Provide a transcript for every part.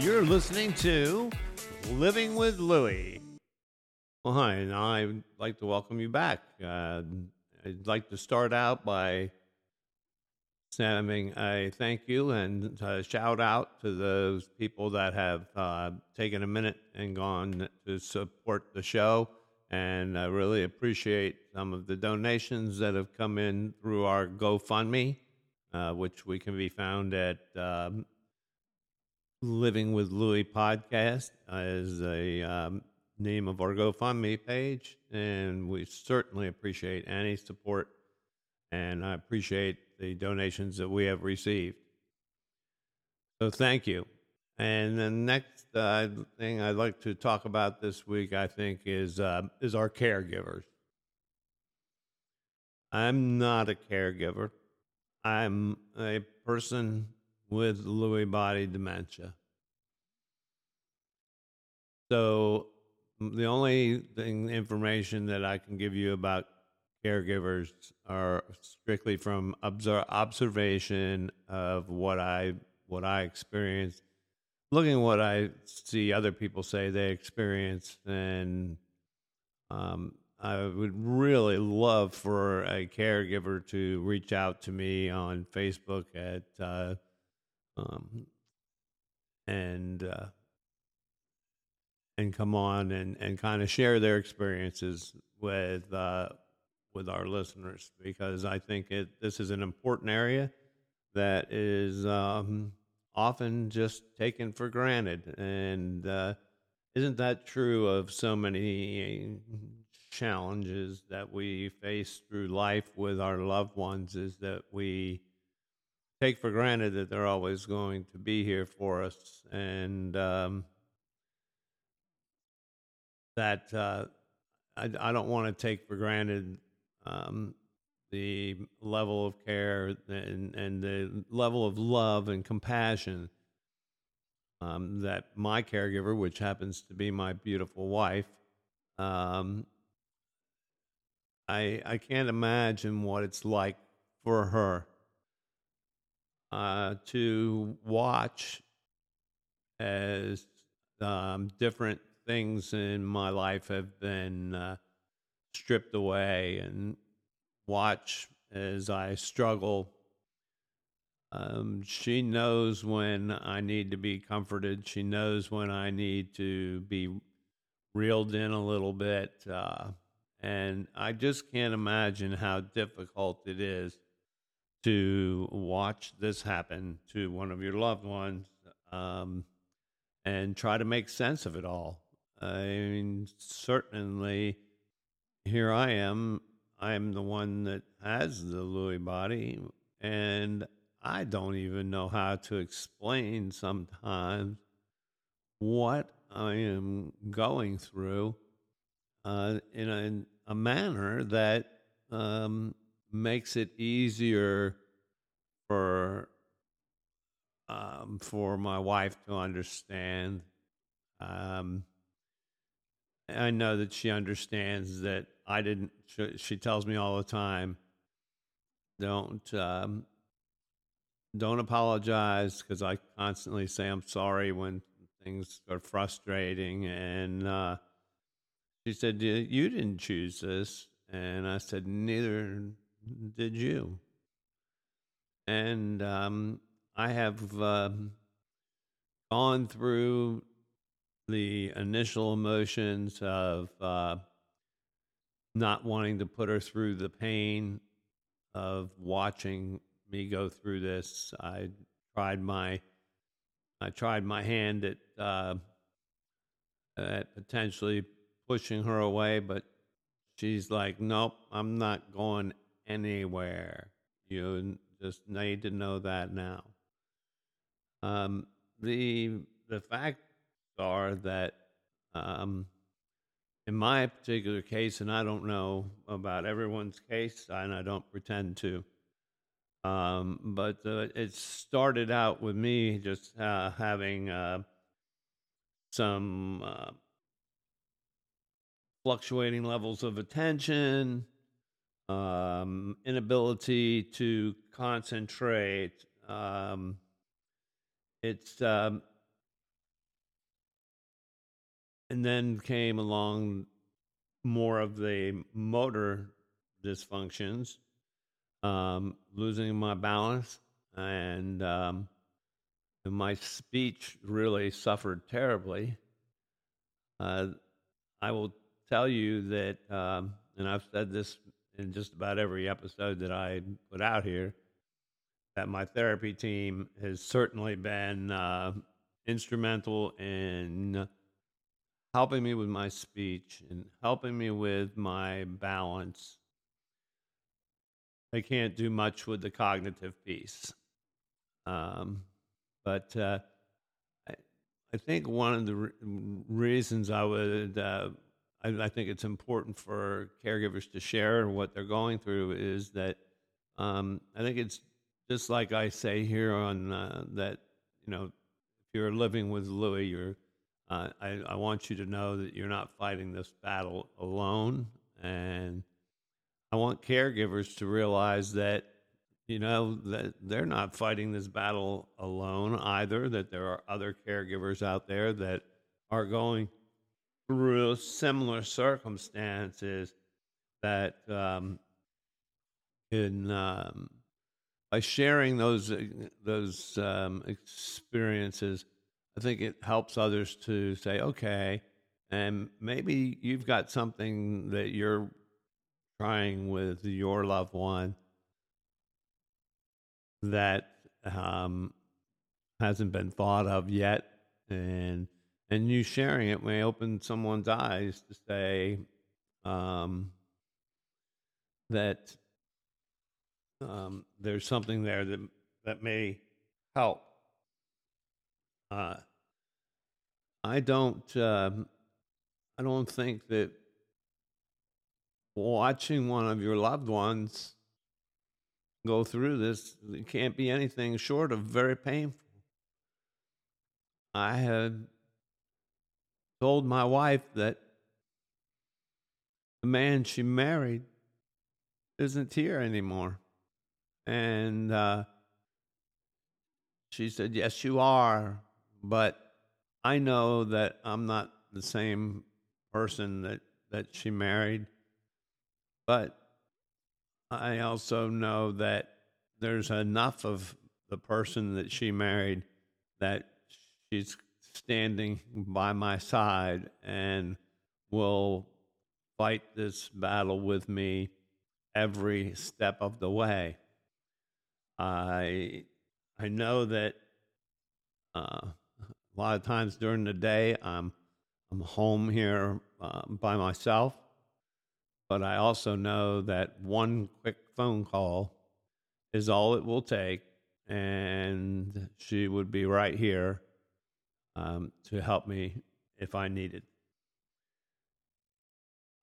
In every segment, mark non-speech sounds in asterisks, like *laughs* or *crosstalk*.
You're listening to Living with Lewy. Well, hi, and I'd like to welcome you back. Uh, I'd like to start out by sending a thank you and a shout out to those people that have uh, taken a minute and gone to support the show. And I really appreciate some of the donations that have come in through our GoFundMe, uh, which we can be found at um, Living with Lewy podcast as a um, name of our GoFundMe page. And we certainly appreciate any support. And I appreciate the donations that we have received. So thank you. And the next uh, thing I'd like to talk about this week, I think, is uh, is our caregivers. I'm not a caregiver. I'm a person with Lewy body dementia. So the only thing information that I can give you about caregivers are strictly from observ- observation of what I what I experienced, looking at what I see other people say they experience, and um, I would really love for a caregiver to reach out to me on Facebook at uh, um, and uh, and come on and, and kind of share their experiences with uh, with our listeners because I think it this is an important area that is um, often just taken for granted, and uh, isn't that true of so many challenges that we face through life with our loved ones? Is that we take for granted that they're always going to be here for us, and um, that uh, I, I don't want to take for granted um, the level of care and, and the level of love and compassion um, that my caregiver, which happens to be my beautiful wife, um, I I can't imagine what it's like for her uh, to watch as um, different things in my life have been. Uh, stripped away and watch as I struggle. Um, she knows when I need to be comforted. She knows when I need to be reeled in a little bit. Uh, and I just can't imagine how difficult it is to watch this happen to one of your loved ones um, and try to make sense of it all. I mean, certainly here I am. I'm the one that has the Lewy body, and I don't even know how to explain sometimes what I am going through uh, in a, a, manner that um, makes it easier for um, for my wife to understand. Um, I know that she understands that I didn't. She, she tells me all the time, don't um, don't apologize because I constantly say I'm sorry when things are frustrating. And uh, she said, "You didn't choose this," and I said, "Neither did you." And um, I have uh, gone through the initial emotions of uh, not wanting to put her through the pain of watching me go through this. I tried my I tried my hand at uh, at potentially pushing her away, but she's like, "Nope, I'm not going anywhere. You just need to know that now." Um, the the fact are that um, in my particular case, and I don't know about everyone's case, and I don't pretend to, um, but uh, it started out with me just uh, having uh, some uh, fluctuating levels of attention, um, inability to concentrate. Um, it's um, and then came along more of the motor dysfunctions, um, losing my balance, and, um, and my speech really suffered terribly. Uh, I will tell you that, um, and I've said this in just about every episode that I put out here, that my therapy team has certainly been uh, instrumental in helping me with my speech and helping me with my balance. They can't do much with the cognitive piece. Um, but uh, I, I, think one of the re- reasons I would, uh, I, I, think it's important for caregivers to share what they're going through is that um, I think it's just like I say here on uh, that, you know, if you're living with Lewy, you're uh, I, I want you to know that you're not fighting this battle alone. And I want caregivers to realize that, you know, that they're not fighting this battle alone either, that there are other caregivers out there that are going through similar circumstances that um, in um, by sharing those those um, experiences I think it helps others to say, okay, and maybe you've got something that you're trying with your loved one that um, hasn't been thought of yet, and and you sharing it may open someone's eyes to say um, that um, there's something there that that may help. Uh, I don't. Uh, I don't think that watching one of your loved ones go through this it can't be anything short of very painful. I had told my wife that the man she married isn't here anymore. And uh, she said, Yes, you are but I know that I'm not the same person that, that she married. But I also know that there's enough of the person that she married that she's standing by my side and will fight this battle with me every step of the way. I I know that uh, a lot of times during the day, I'm I'm home here uh, by myself, but I also know that one quick phone call is all it will take, and she would be right here um, to help me if I needed.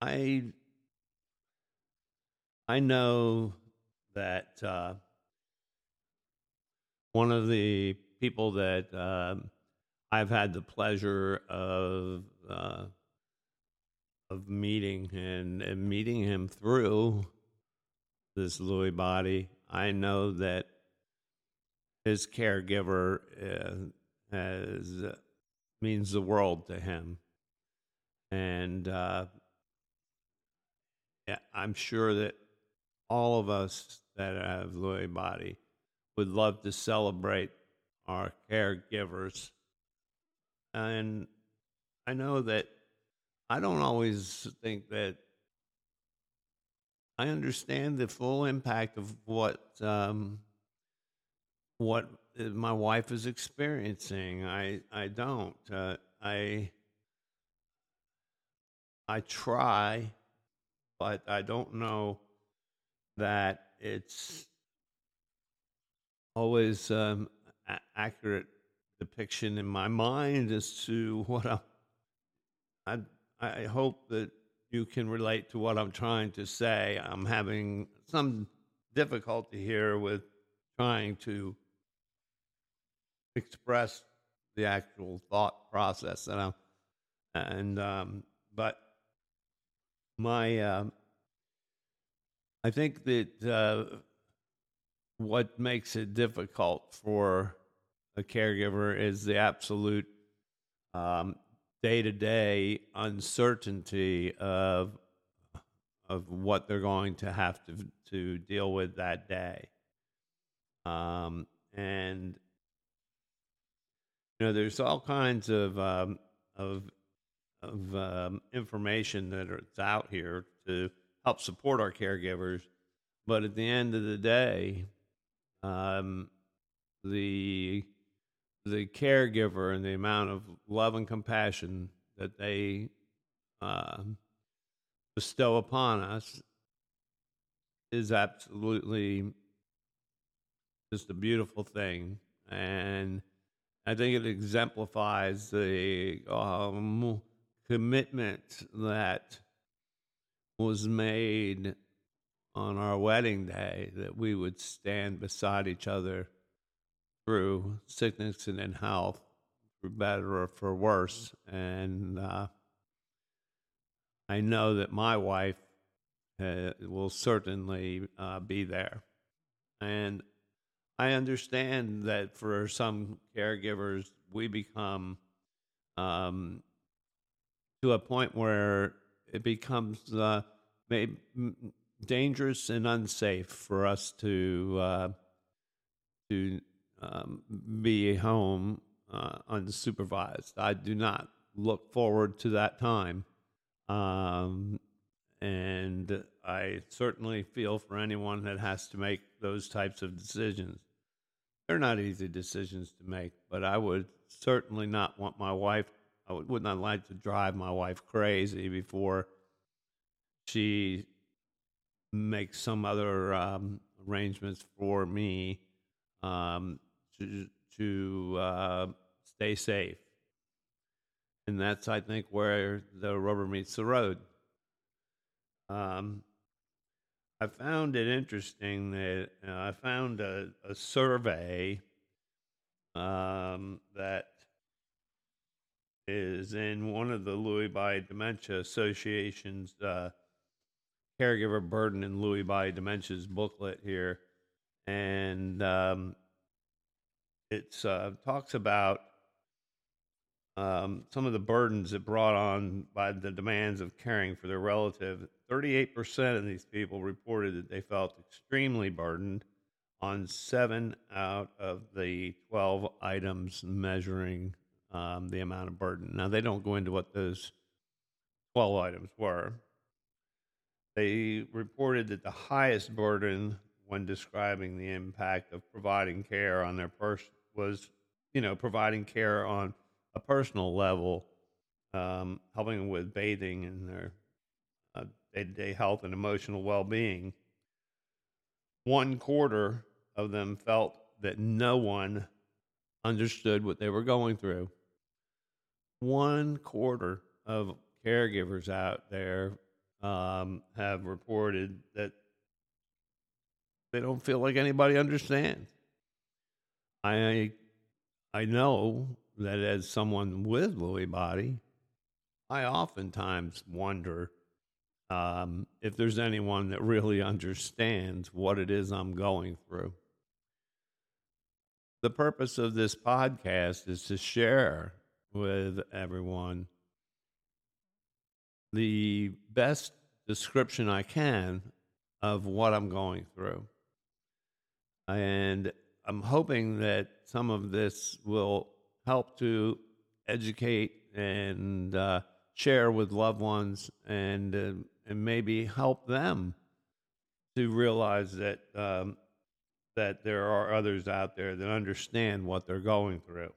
I I know that uh, one of the people that um, I've had the pleasure of uh, of meeting and, and meeting him through this Lewy body. I know that his caregiver uh, has means the world to him, and uh, I'm sure that all of us that have Lewy body would love to celebrate our caregivers. And I know that I don't always think that I understand the full impact of what um, what my wife is experiencing. I I don't. Uh, I I try, but I don't know that it's always um, a- accurate depiction in my mind as to *laughs* what I'm, I, I hope that you can relate to what I'm trying to say. I'm having some difficulty here with trying to express the actual thought process that I'm, and um, but my uh, I think that uh, what makes it difficult for a caregiver is the absolute um, day to day uncertainty of of what they're going to have to to deal with that day. Um, and you know, there's all kinds of um, of of um, information that are out here to help support our caregivers, but at the end of the day, um, the the caregiver and the amount of love and compassion that they uh, bestow upon us is absolutely just a beautiful thing. And I think it exemplifies the um, commitment that was made on our wedding day that we would stand beside each other through sickness and in health, for better or for worse. And uh, I know that my wife uh, will certainly uh, be there. And I understand that for some caregivers, we become um, to a point where it becomes uh, dangerous and unsafe for us to uh, to um, be home uh, unsupervised. I do not look forward to that time. Um, and I certainly feel for anyone that has to make those types of decisions. They're not easy decisions to make, but I would certainly not want my wife, I would, would not like to drive my wife crazy before she makes some other um, arrangements for me um, to to uh, stay safe. And that's, I think, where the rubber meets the road. Um, I found it interesting that uh, I found a, a survey um, that is in one of the Lewy Body Dementia Association's uh, Caregiver Burden and Lewy Body Dementia's booklet here. And um, it uh, talks about um, some of the burdens that brought on by the demands of caring for their relative. 38% of these people reported that they felt extremely burdened on seven out of the 12 items measuring um, the amount of burden. Now, they don't go into what those 12 items were. They reported that the highest burden when describing the impact of providing care on their person was, you know, providing care on a personal level, um, helping with bathing and their day to day health and emotional well being. One quarter of them felt that no one understood what they were going through. One quarter of caregivers out there um, have reported that they don't feel like anybody understands. I I know that as someone with Lewy body, I oftentimes wonder um, if there's anyone that really *laughs* understands what it is I'm going through. The purpose of this podcast is to share with everyone the best description I can of what I'm going through. And I'm hoping that some of this will help to educate and uh, share with loved ones and uh, and maybe help them to realize that um, that there are others out there that understand what they're going through.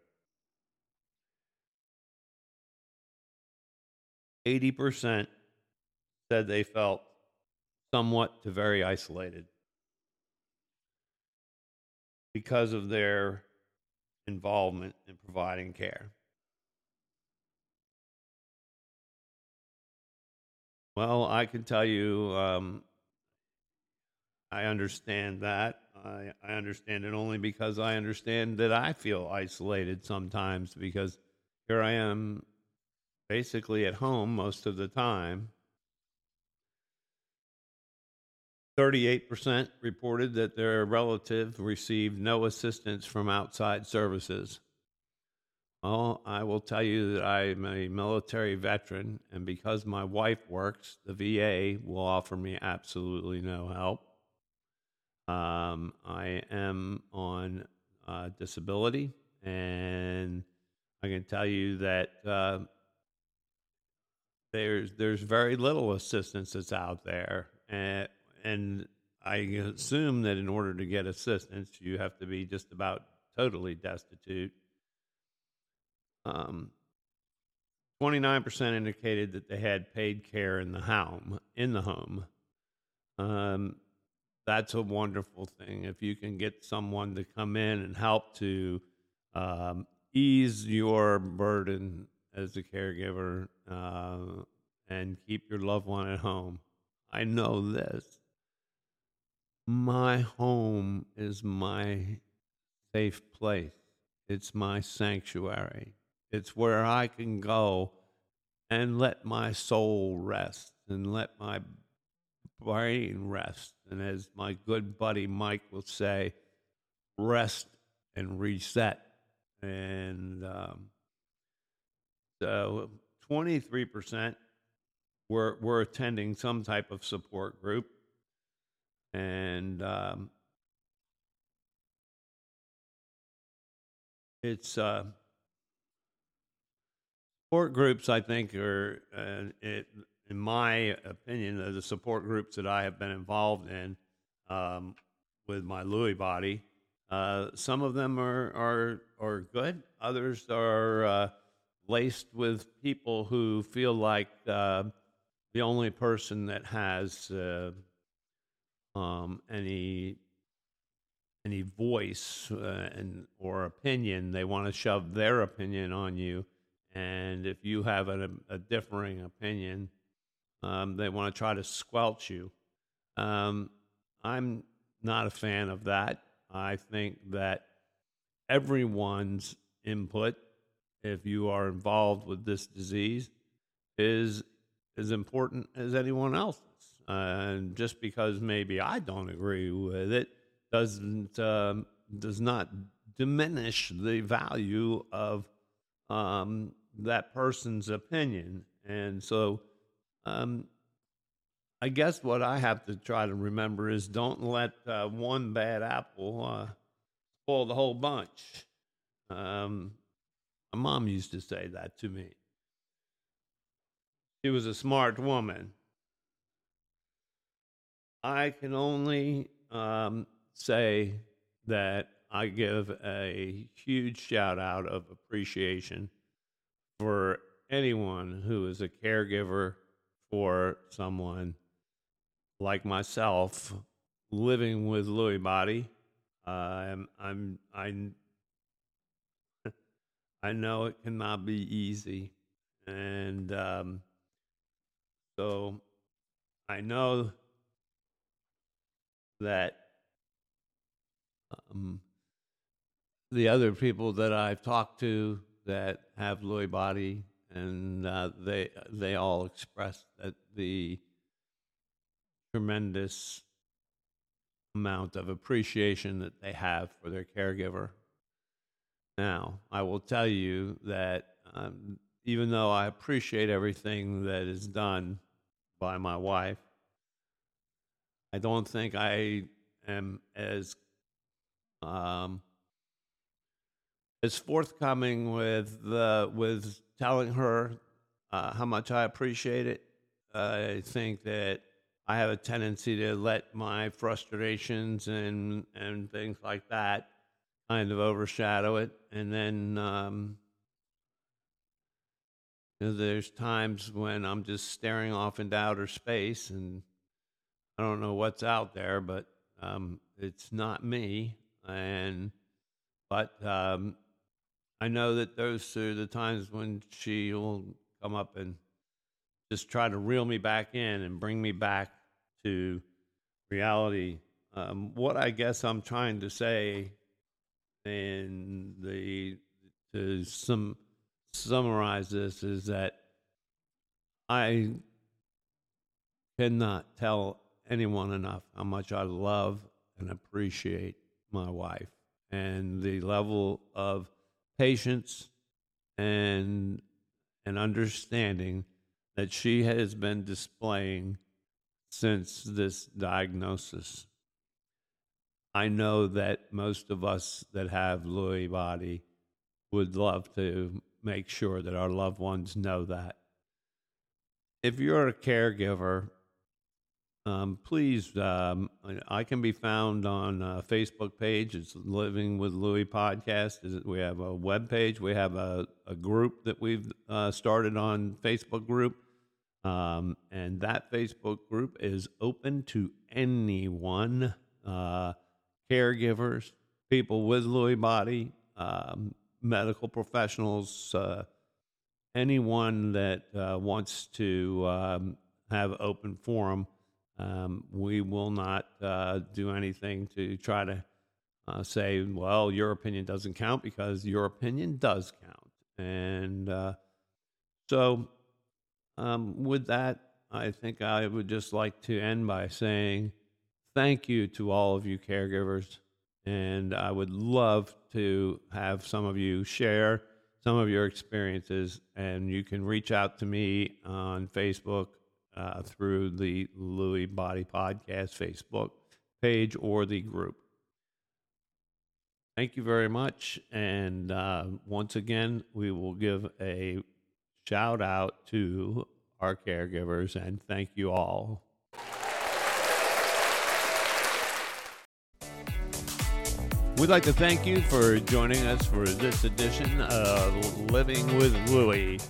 Eighty percent said they felt somewhat to very isolated because of their involvement in providing care. Well, I can tell you, um, I understand that. I, I understand it only because I understand that I feel isolated sometimes because here I am basically at home most of the time 38% reported that their relative received no assistance from outside services. Well, I will tell you that I'm a military veteran, and because my wife works, the VA will offer me absolutely no help. Um, I am on uh, disability, and I can tell you that uh, there's there's very little assistance that's out there, and and I assume that in order to get assistance, you have to be just about totally destitute. Um, 29% indicated that they had paid care in the home. In the home, um, that's a wonderful thing. If you can get someone to come in and help to um, ease your burden as a caregiver uh, and keep your loved one at home, I know this. My home is my safe place. It's my sanctuary. It's where I can go and let my soul rest and let my brain rest. And as my good buddy Mike will say, rest and reset. And um, so 23% were, were attending some type of support group. And um, it's uh, support groups, I think, are, uh, it, in my opinion, the support groups that I have been involved in um, with my Lewy body. Uh, some of them are, are, are good, others are uh, laced with people who feel like uh, the only person that has uh, um, any any voice uh, and or opinion, they want to shove their opinion on you and if you have a, a differing opinion, um, they want to try to squelch you. Um, I'm not a fan of that. I think that everyone's input, if you are involved with this disease, is as important as anyone else's. And just because maybe I don't agree with it doesn't um, does not diminish the value of um, that person's opinion. And so, um, I guess what I have to try to remember is don't let uh, one bad apple uh, spoil the whole bunch. Um, my mom used to say that to me. She was a smart woman. I can only um, say that I give a huge shout out of appreciation for anyone who is a caregiver for someone like myself living with Lewy body. Uh, I'm, I'm, I, *laughs* I know it cannot be easy. And um, so I know that um, the other people that I've talked to that have Lewy body, and uh, they they all express that the tremendous amount of appreciation that they have for their caregiver. Now, I will tell you that um, even though I appreciate everything that is done by my wife, I don't think I am as um, is forthcoming with the with telling her uh, how much I appreciate it. I think that I have a tendency to let my frustrations and and things like that kind of overshadow it, and then um, you know, there's times when I'm just staring off into outer space and I don't know what's out there, but um, it's not me, and but um, I know that those are the times when she will come up and just try to reel me back in and bring me back to reality. Um, what I guess I'm trying to say and the to some summarize this is that I cannot tell anyone enough how much I love and appreciate my wife and the level of patience and an understanding that she has been displaying since this diagnosis. I know that most of us that have Lewy body would love to make sure that our loved ones know that. If you're a caregiver, um, please, um, I can be found on a Facebook page. It's Living with Lewy podcast. We have a web page. We have a, a group that we've uh, started on Facebook group. Um, and that Facebook group is open to anyone, uh, caregivers, people with Lewy body, um, medical professionals, uh, anyone that uh, wants to um, have open forum. Um, we will not uh, do anything to try to uh, say, well, your opinion doesn't count because your opinion does count. And uh, so, um, with that, I think I would just like to end by saying thank you to all of you caregivers. And I would love to have some of you share some of your experiences. And you can reach out to me on Facebook uh, through the Lewy Body Podcast Facebook page or the group. Thank you very much. And uh, once again, we will give a shout out to our caregivers and thank you all. We'd like to thank you for joining us for this edition of Living with Lewy.